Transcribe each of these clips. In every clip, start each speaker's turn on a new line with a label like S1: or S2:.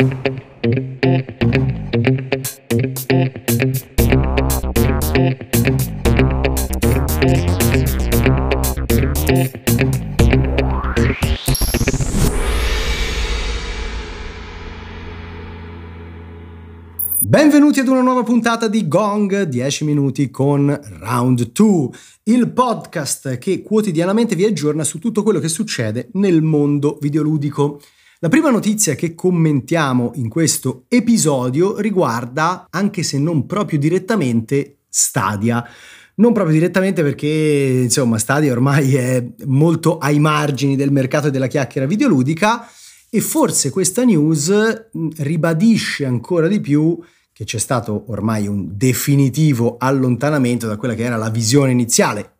S1: Benvenuti ad una nuova puntata di Gong 10 minuti con Round 2, il podcast che quotidianamente vi aggiorna su tutto quello che succede nel mondo videoludico. La prima notizia che commentiamo in questo episodio riguarda, anche se non proprio direttamente, Stadia. Non proprio direttamente perché, insomma, Stadia ormai è molto ai margini del mercato della chiacchiera videoludica e forse questa news ribadisce ancora di più che c'è stato ormai un definitivo allontanamento da quella che era la visione iniziale,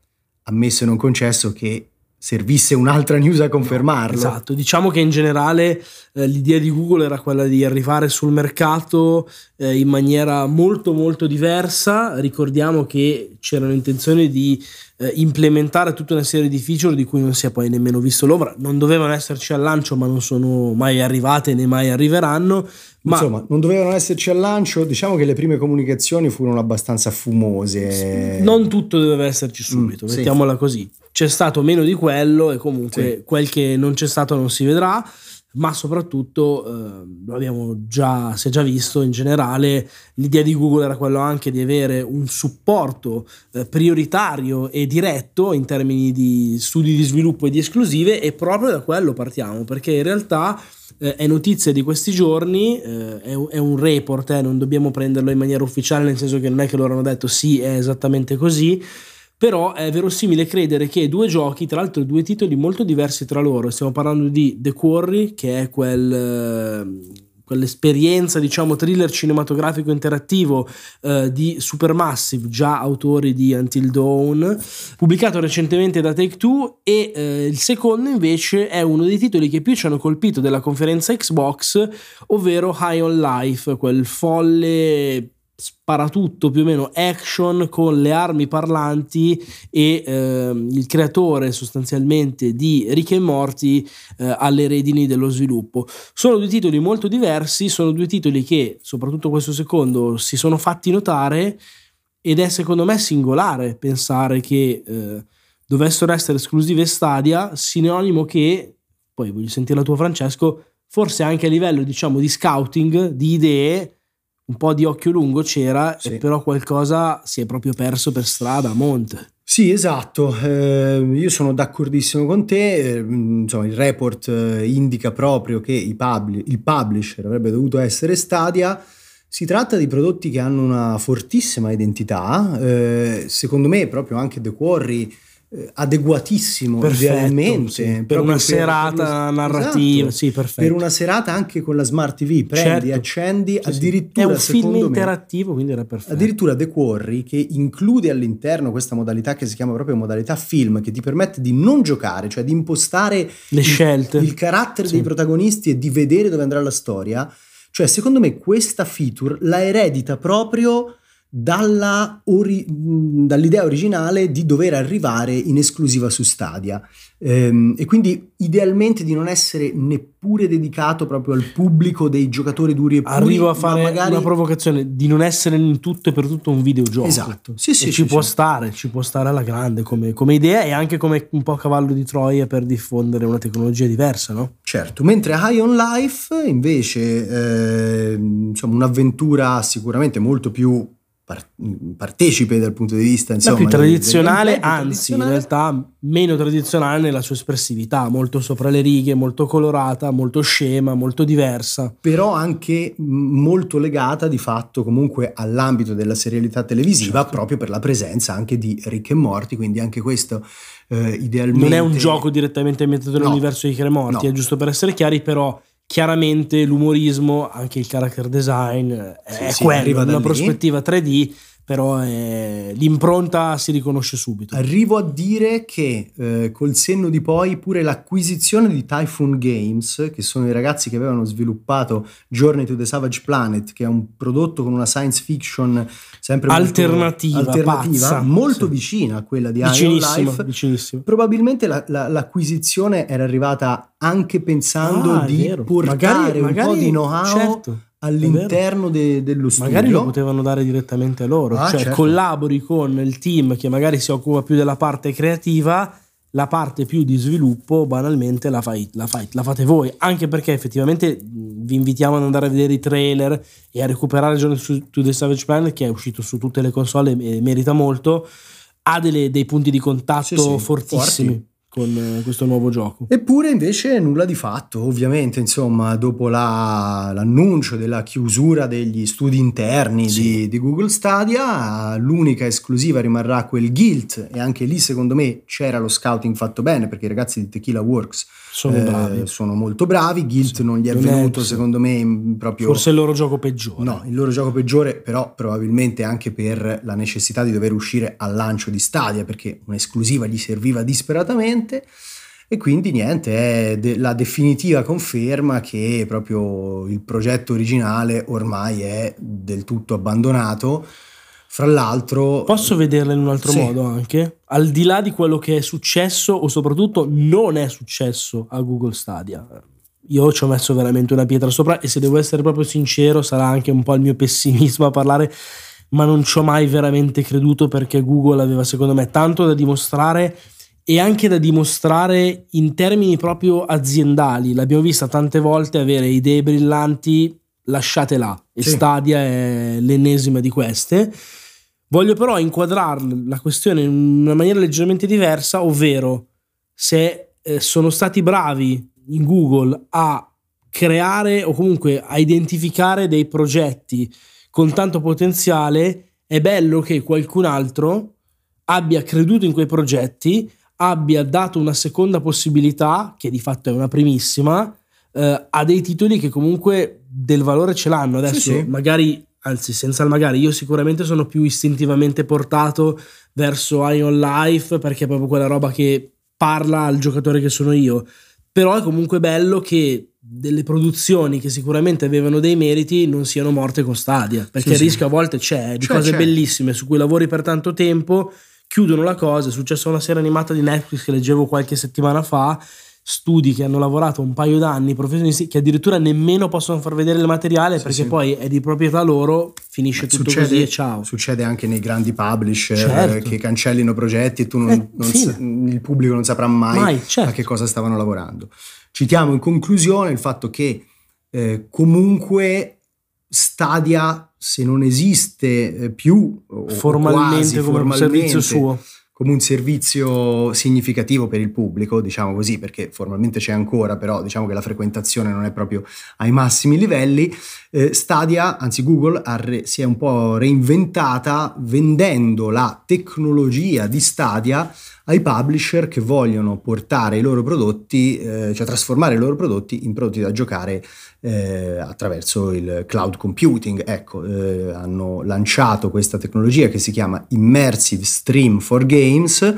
S1: ammesso e non concesso che servisse un'altra news a confermarlo.
S2: Esatto, diciamo che in generale eh, l'idea di Google era quella di arrivare sul mercato eh, in maniera molto molto diversa. Ricordiamo che c'erano intenzioni di eh, implementare tutta una serie di feature di cui non si è poi nemmeno visto l'ombra. Non dovevano esserci al lancio, ma non sono mai arrivate né mai arriveranno. Ma...
S1: Insomma, non dovevano esserci al lancio. Diciamo che le prime comunicazioni furono abbastanza fumose.
S2: Non tutto doveva esserci subito, mm, mettiamola sì. così. C'è stato meno di quello e comunque sì. quel che non c'è stato non si vedrà ma soprattutto eh, lo abbiamo già, si è già visto in generale, l'idea di Google era quello anche di avere un supporto eh, prioritario e diretto in termini di studi di sviluppo e di esclusive e proprio da quello partiamo perché in realtà eh, è notizia di questi giorni, eh, è, è, un report, eh, non dobbiamo prenderlo in maniera ufficiale nel senso che non è che loro hanno detto sì è esattamente così, però è verosimile credere che due giochi, tra l'altro due titoli molto diversi tra loro, stiamo parlando di The Quarry, che è quel, eh, quell'esperienza, diciamo, thriller cinematografico interattivo eh, di Supermassive, già autori di Until Dawn, pubblicato recentemente da Take Two, e eh, il secondo invece è uno dei titoli che più ci hanno colpito della conferenza Xbox, ovvero High on Life, quel folle sparatutto più o meno action con le armi parlanti e eh, il creatore sostanzialmente di Rick e Morty eh, alle redini dello sviluppo. Sono due titoli molto diversi, sono due titoli che, soprattutto questo secondo, si sono fatti notare ed è secondo me singolare pensare che eh, dovessero essere esclusive Stadia, sinonimo che, poi voglio sentire la tua Francesco, forse anche a livello diciamo di scouting, di idee, un po' di occhio lungo c'era, sì. però qualcosa si è proprio perso per strada a monte.
S1: Sì, esatto, eh, io sono d'accordissimo con te, eh, insomma, il report eh, indica proprio che publi- il publisher avrebbe dovuto essere Stadia, si tratta di prodotti che hanno una fortissima identità, eh, secondo me proprio anche The Quarry adeguatissimo
S2: perfetto, idealmente sì. per una serata per, narrativa esatto, sì, perfetto.
S1: per una serata anche con la smart tv prendi certo. accendi sì, addirittura
S2: è un film interattivo quindi era perfetto
S1: addirittura The Quarry che include all'interno questa modalità che si chiama proprio modalità film che ti permette di non giocare cioè di impostare
S2: le
S1: il,
S2: scelte
S1: il carattere dei protagonisti e di vedere dove andrà la storia cioè secondo me questa feature la eredita proprio dalla ori- dall'idea originale di dover arrivare in esclusiva su Stadia ehm, e quindi idealmente di non essere neppure dedicato proprio al pubblico dei giocatori duri e puri.
S2: Arrivo a fare magari... una provocazione di non essere in tutto e per tutto un videogioco.
S1: Esatto,
S2: sì, sì, ci sì, può sì. stare, ci può stare alla grande come, come, idea e anche come un po' cavallo di Troia per diffondere una tecnologia diversa, no?
S1: Certo, mentre High on Life invece eh, insomma un'avventura sicuramente molto più partecipe dal punto di vista insomma,
S2: più tradizionale, del, del anzi tradizionale. in realtà meno tradizionale nella sua espressività, molto sopra le righe, molto colorata, molto scema, molto diversa.
S1: Però anche molto legata di fatto comunque all'ambito della serialità televisiva certo. proprio per la presenza anche di Rick e Morty, quindi anche questo eh, idealmente...
S2: Non è un gioco direttamente ambientato no. nell'universo di Rick e Morty, no. è giusto per essere chiari, però chiaramente l'umorismo, anche il character design sì, è sì, quello, una lì. prospettiva 3D però è, l'impronta si riconosce subito.
S1: Arrivo a dire che eh, col senno di poi pure l'acquisizione di Typhoon Games, che sono i ragazzi che avevano sviluppato Journey to the Savage Planet, che è un prodotto con una science fiction sempre
S2: alternativa,
S1: molto, alternativa
S2: pazza,
S1: molto
S2: sì.
S1: vicina a quella di
S2: vicinissimo,
S1: Life.
S2: vicinissimo.
S1: Probabilmente la, la, l'acquisizione era arrivata anche pensando
S2: Ah,
S1: di portare
S2: Magari-
S1: un po'
S2: magari-
S1: di know-how
S2: certo,
S1: all'interno de- dello studio.
S2: Magari lo potevano dare direttamente a loro,
S1: Ah,
S2: cioè
S1: certo.
S2: collabori con il team che magari si occupa più della parte creativa, la parte più di sviluppo banalmente la, fai, la, fai- la fate voi, anche perché effettivamente vi invitiamo ad andare a vedere i trailer e a recuperare Journey to the Savage Planet che è uscito su tutte le console e merita molto, ha delle- dei punti di contatto
S1: Sì, sì,
S2: fortissimi
S1: forti.
S2: Con eh, questo nuovo gioco.
S1: Eppure invece nulla di fatto, ovviamente insomma dopo la- l'annuncio della chiusura degli studi interni
S2: Sì.
S1: di, di Google Stadia, l'unica esclusiva rimarrà quel Guild e anche lì secondo me c'era lo scouting fatto bene perché i ragazzi di Tequila Works
S2: Sono
S1: eh,
S2: bravi.
S1: sono molto bravi, Guild
S2: Sì.
S1: non gli è
S2: Non è-
S1: venuto
S2: sì.
S1: secondo me proprio...
S2: Forse è il loro gioco peggiore.
S1: No, il loro gioco peggiore, però probabilmente anche per la necessità di dover uscire al lancio di Stadia, perché un'esclusiva gli serviva disperatamente. E quindi niente, è de- la definitiva conferma che proprio il progetto originale ormai è del tutto abbandonato. Fra l'altro,
S2: Posso vederla in un altro
S1: Sì.
S2: modo anche? Al di là di quello che è successo o soprattutto non è successo a Google Stadia. Io ci ho messo veramente una pietra sopra e se devo essere proprio sincero sarà anche un po' il mio pessimismo a parlare, ma non ci ho mai veramente creduto perché Google aveva secondo me tanto da dimostrare e anche da dimostrare in termini proprio aziendali. L'abbiamo vista tante volte avere idee brillanti, lasciate là. E
S1: Sì.
S2: Stadia è l'ennesima di queste. Voglio però inquadrare la questione in una maniera leggermente diversa, ovvero se eh, sono stati bravi in Google a creare o comunque a identificare dei progetti con tanto potenziale, è bello che qualcun altro abbia creduto in quei progetti, abbia dato una seconda possibilità, che di fatto è una primissima, eh, a dei titoli che comunque del valore ce l'hanno. Adesso
S1: Sì, sì.
S2: magari, anzi senza il magari, io sicuramente sono più istintivamente portato verso Ion Life perché è proprio quella roba che parla al giocatore che sono io. Però è comunque bello che delle produzioni che sicuramente avevano dei meriti non siano morte con Stadia, perché
S1: Sì,
S2: il rischio a volte c'è di
S1: C'è,
S2: cose
S1: c'è.
S2: bellissime su cui lavori per tanto tempo, chiudono la cosa, è successa una serie animata di Netflix che leggevo qualche settimana fa, studi che hanno lavorato un paio d'anni, professionisti che addirittura nemmeno possono far vedere il materiale
S1: Sì,
S2: perché
S1: sì.
S2: poi è di proprietà loro, finisce tutto così e ciao.
S1: succede anche nei grandi publisher
S2: Certo.
S1: eh, che cancellino progetti e tu non,
S2: Eh,
S1: non sa- il pubblico non saprà mai,
S2: Mai, certo.
S1: a che cosa stavano lavorando. Citiamo in conclusione il fatto che eh, comunque Stadia, se non esiste eh, più
S2: Formalmente
S1: quasi
S2: come un servizio suo.
S1: come un servizio significativo per il pubblico, diciamo così, perché formalmente c'è ancora, però diciamo che la frequentazione non è proprio ai massimi livelli. Eh, Stadia, anzi Google, re- si è un po' reinventata vendendo la tecnologia di Stadia ai publisher che vogliono portare i loro prodotti, eh, cioè trasformare i loro prodotti in prodotti da giocare eh, attraverso il cloud computing. Ecco, eh, hanno lanciato questa tecnologia che si chiama Immersive Stream for Games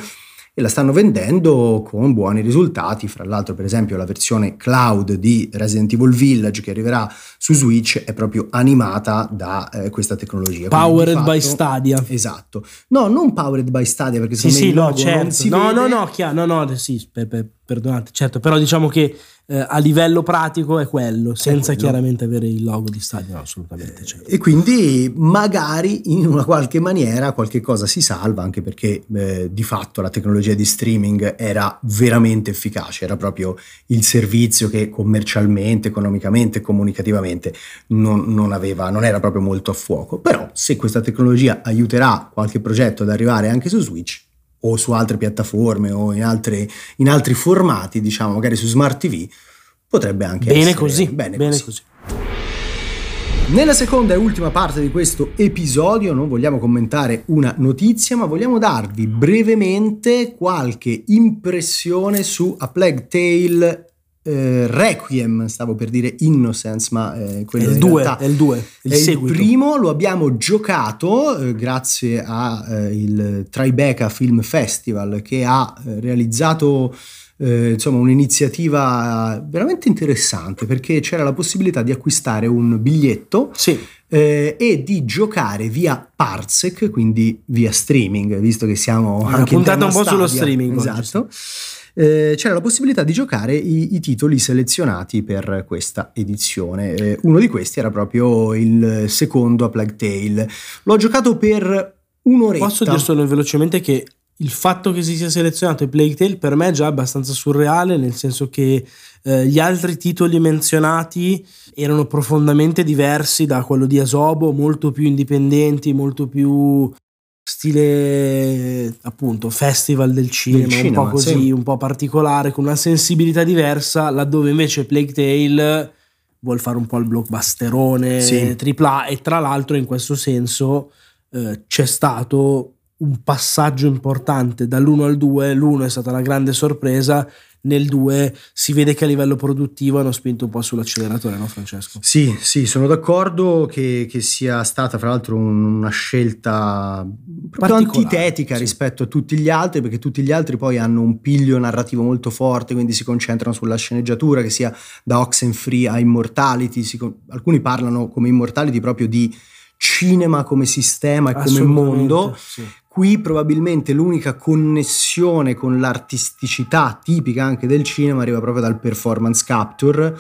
S1: e la stanno vendendo con buoni risultati. Fra l'altro, per esempio, la versione cloud di Resident Evil Village che arriverà su Switch è proprio animata da eh, questa tecnologia.
S2: Powered
S1: di
S2: by
S1: fatto-
S2: Stadia.
S1: Esatto. No, non powered by Stadia perché
S2: Sì,
S1: me
S2: sì,
S1: il
S2: no, certo. no, no, no, chiaro, no, no, sì, per- per- perdonate, certo, però diciamo che eh, a livello pratico è quello, senza
S1: quello.
S2: chiaramente avere il logo di stadio, no, assolutamente, certo.
S1: E quindi magari in una qualche maniera qualche cosa si salva, anche perché eh, di fatto la tecnologia di streaming era veramente efficace, era proprio il servizio che commercialmente, economicamente, comunicativamente non, non aveva, non era proprio molto a fuoco. Però se questa tecnologia aiuterà qualche progetto ad arrivare anche su Switch o su altre piattaforme o in, altre- in altri formati, diciamo magari su Smart TV, potrebbe anche
S2: Bene
S1: essere
S2: così,
S1: bene
S2: bene
S1: così.
S2: così.
S1: Nella seconda e ultima parte di questo episodio non vogliamo commentare una notizia, ma vogliamo darvi brevemente qualche impressione su A Plague Tale eh, Requiem, stavo per dire Innocence, ma eh, quello
S2: è il 2, è il 2,
S1: il, il primo lo abbiamo giocato eh, grazie al eh, Tribeca Film Festival che ha eh, realizzato eh, insomma un'iniziativa veramente interessante perché c'era la possibilità di acquistare un biglietto
S2: sì.
S1: e di giocare via Parsec, quindi via streaming, visto che siamo Una anche
S2: puntata un po' sullo streaming.
S1: Esatto. Oggi, eh, c'era la possibilità di giocare i, i, titoli selezionati per questa edizione. Eh, uno di questi era proprio il secondo a Plague Tale. L'ho giocato per un'oretta.
S2: Posso dire solo velocemente che il fatto che si sia selezionato Plague Tale per me è già abbastanza surreale, nel senso che eh, gli altri titoli menzionati erano profondamente diversi da quello di Asobo, molto più indipendenti, molto più stile appunto festival del cinema, del cinema un po' così, sì. un po' particolare, con una sensibilità diversa, laddove invece Plague Tale vuol fare un po' il blockbusterone sì. AAA e tra l'altro in questo senso eh, c'è stato un passaggio importante dall'1 al 2, l'1 è stata la grande sorpresa, nel 2 si vede che a livello produttivo hanno spinto un po' sull'acceleratore, no Francesco?
S1: Sì, sì, sono d'accordo che, che sia stata fra l'altro una scelta proprio antitetica sì. rispetto a tutti gli altri, perché tutti gli altri poi hanno un piglio narrativo molto forte, quindi si concentrano sulla sceneggiatura, che sia da Oxenfree a Immortality, si, alcuni parlano come Immortality proprio di cinema come sistema e come mondo. Sì. Qui probabilmente l'unica connessione con l'artisticità tipica anche del cinema arriva proprio dal performance capture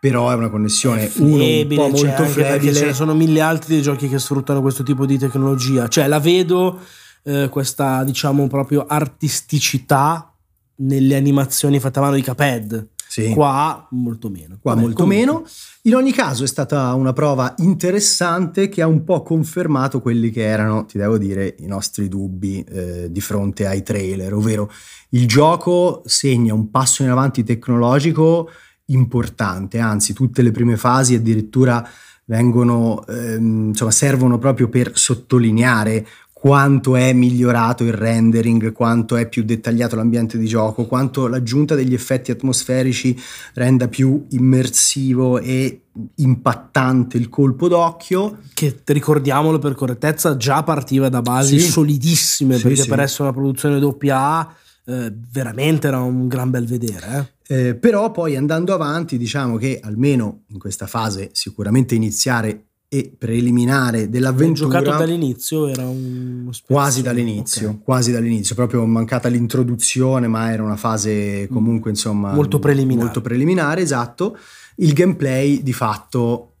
S1: però è una connessione uno, un po' molto cioè, flebile.
S2: Ce ne sono mille altri giochi che sfruttano questo tipo di tecnologia. Cioè la vedo eh, questa diciamo proprio artisticità nelle animazioni fatte a mano di Caped. Sì. Qua molto meno.
S1: Qua Vabbè, molto comunque. meno. In ogni caso è stata una prova interessante che ha un po' confermato quelli che erano, ti devo dire, i nostri dubbi eh, di fronte ai trailer, ovvero il gioco segna un passo in avanti tecnologico importante, anzi tutte le prime fasi addirittura vengono, ehm, insomma, servono proprio per sottolineare quanto è migliorato il rendering, quanto è più dettagliato l'ambiente di gioco, quanto l'aggiunta degli effetti atmosferici renda più immersivo e impattante il colpo d'occhio.
S2: Che ricordiamolo per correttezza, già partiva da basi sì. solidissime, sì, perché sì. per essere una produzione doppia eh, veramente era un gran bel vedere.
S1: Eh. Eh, però poi andando avanti, diciamo che almeno in questa fase sicuramente iniziare e preliminare dell'avventura.
S2: giocato dall'inizio era un
S1: quasi dall'inizio, okay. quasi dall'inizio, proprio mancata l'introduzione, ma era una fase comunque insomma
S2: molto preliminare.
S1: Molto preliminare, esatto. Il gameplay di fatto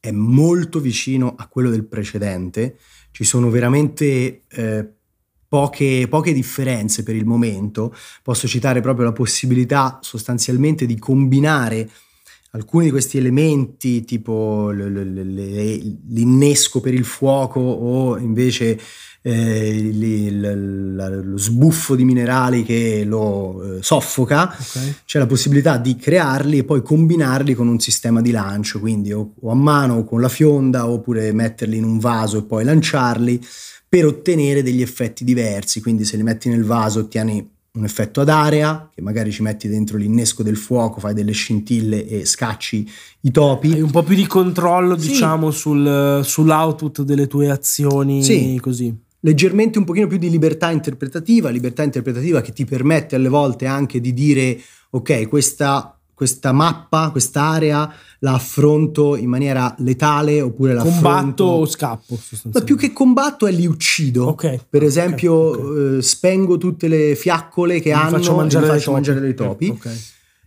S1: è molto vicino a quello del precedente. Ci sono veramente eh, poche, poche differenze per il momento. Posso citare proprio la possibilità sostanzialmente di combinare alcuni di questi elementi, tipo l'innesco per il fuoco o invece eh, lo sbuffo di minerali che lo eh, soffoca, okay. c'è la possibilità di crearli e poi combinarli con un sistema di lancio, quindi o, o a mano o con la fionda oppure metterli in un vaso e poi lanciarli per ottenere degli effetti diversi, quindi se li metti nel vaso ottieni un effetto ad area, che magari ci metti dentro l'innesco del fuoco, fai delle scintille e scacci i topi.
S2: Hai un po' più di controllo, sì. diciamo, sul, sull'output delle tue azioni. Sì. Così.
S1: Leggermente un pochino più di libertà interpretativa, libertà interpretativa che ti permette alle volte anche di dire, ok, questa questa mappa, quest'area la affronto in maniera letale oppure la
S2: combatto o scappo
S1: ma più che combatto è li uccido
S2: okay.
S1: per esempio okay. Eh, spengo tutte le fiaccole che mi hanno faccio mangiare e faccio mangiare dei topi okay.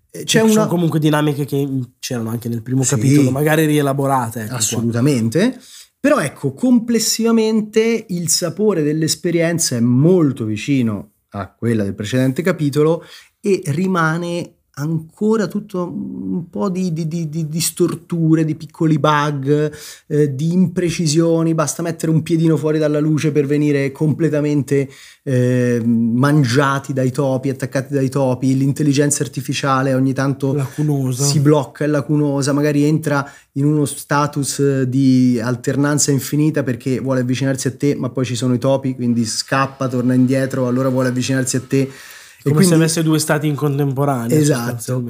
S2: Eh, c'è una... sono comunque dinamiche che c'erano anche nel primo sì. capitolo magari rielaborate
S1: ecco assolutamente qua. però ecco complessivamente il sapore dell'esperienza è molto vicino a quella del precedente capitolo e rimane ancora tutto un po' di, di, di, di storture, di piccoli bug, eh, di imprecisioni, basta mettere un piedino fuori dalla luce per venire completamente eh, mangiati dai topi, attaccati dai topi, l'intelligenza artificiale ogni tanto
S2: lacunosa.
S1: si blocca, è lacunosa, magari entra in uno status di alternanza infinita perché vuole avvicinarsi a te, ma poi ci sono i topi, quindi scappa, torna indietro, allora vuole avvicinarsi a te
S2: Come quindi, se avesse due stati in contemporanea.
S1: Esatto.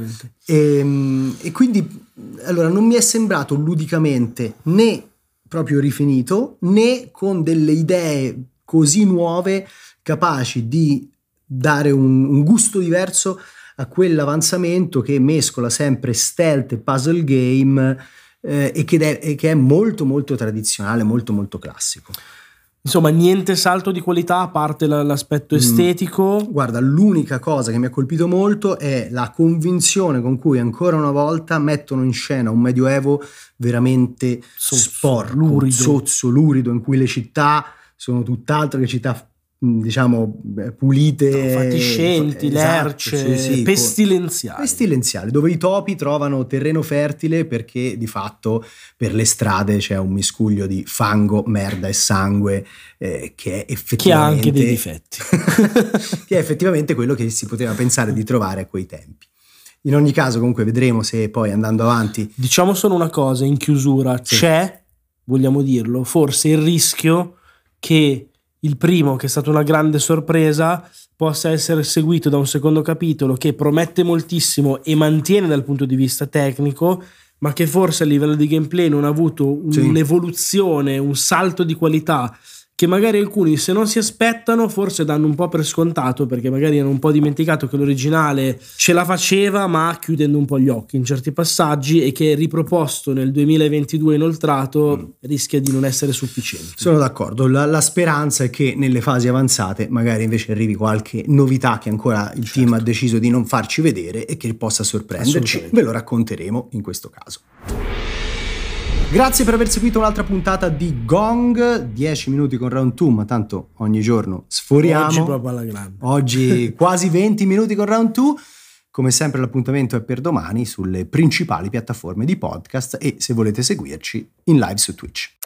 S1: E, ehm, e quindi allora non mi è sembrato ludicamente né proprio rifinito né con delle idee così nuove capaci di dare un, un gusto diverso a quell'avanzamento che mescola sempre stealth e puzzle game eh, e, che è, e che è molto molto tradizionale, molto molto classico.
S2: Insomma, niente salto di qualità a parte l'aspetto mm. estetico.
S1: Mm, guarda, l'unica cosa che mi ha colpito molto è la convinzione con cui ancora una volta mettono in scena un medioevo veramente sozzo, sporco, lurido. sozzo, lurido, in cui le città sono tutt'altro che città diciamo pulite
S2: fatiscenti, esatto, lerce, sì, sì, pestilenziali.
S1: pestilenziali dove i topi trovano terreno fertile perché di fatto per le strade c'è un miscuglio di fango, merda e sangue eh, che è effettivamente che
S2: ha anche dei difetti
S1: che è effettivamente quello che si poteva pensare di trovare a quei tempi in ogni caso comunque vedremo se poi andando avanti
S2: diciamo solo una cosa in chiusura sì. c'è vogliamo dirlo forse il rischio che il primo, che è stata una grande sorpresa, possa essere seguito da un secondo capitolo che promette moltissimo e mantiene dal punto di vista tecnico, ma che forse a livello di gameplay non ha avuto un'evoluzione, un salto di qualità che magari alcuni se non si aspettano forse danno un po' per scontato perché magari hanno un po' dimenticato che l'originale ce la faceva ma chiudendo un po' gli occhi in certi passaggi e che riproposto nel 2022 inoltrato mm. rischia di non essere sufficiente.
S1: Sono d'accordo, la, la, speranza è che nelle fasi avanzate magari invece arrivi qualche novità che ancora il certo. team ha deciso di non farci vedere e che possa sorprenderci, ve lo racconteremo in questo caso. Grazie per aver seguito un'altra puntata di Gong, 10 minuti con Round 2, ma tanto ogni giorno sforiamo.
S2: Oggi proprio alla grande.
S1: Oggi quasi 20 minuti con Round 2. Come sempre l'appuntamento è per domani sulle principali piattaforme di podcast e se volete seguirci in live su Twitch.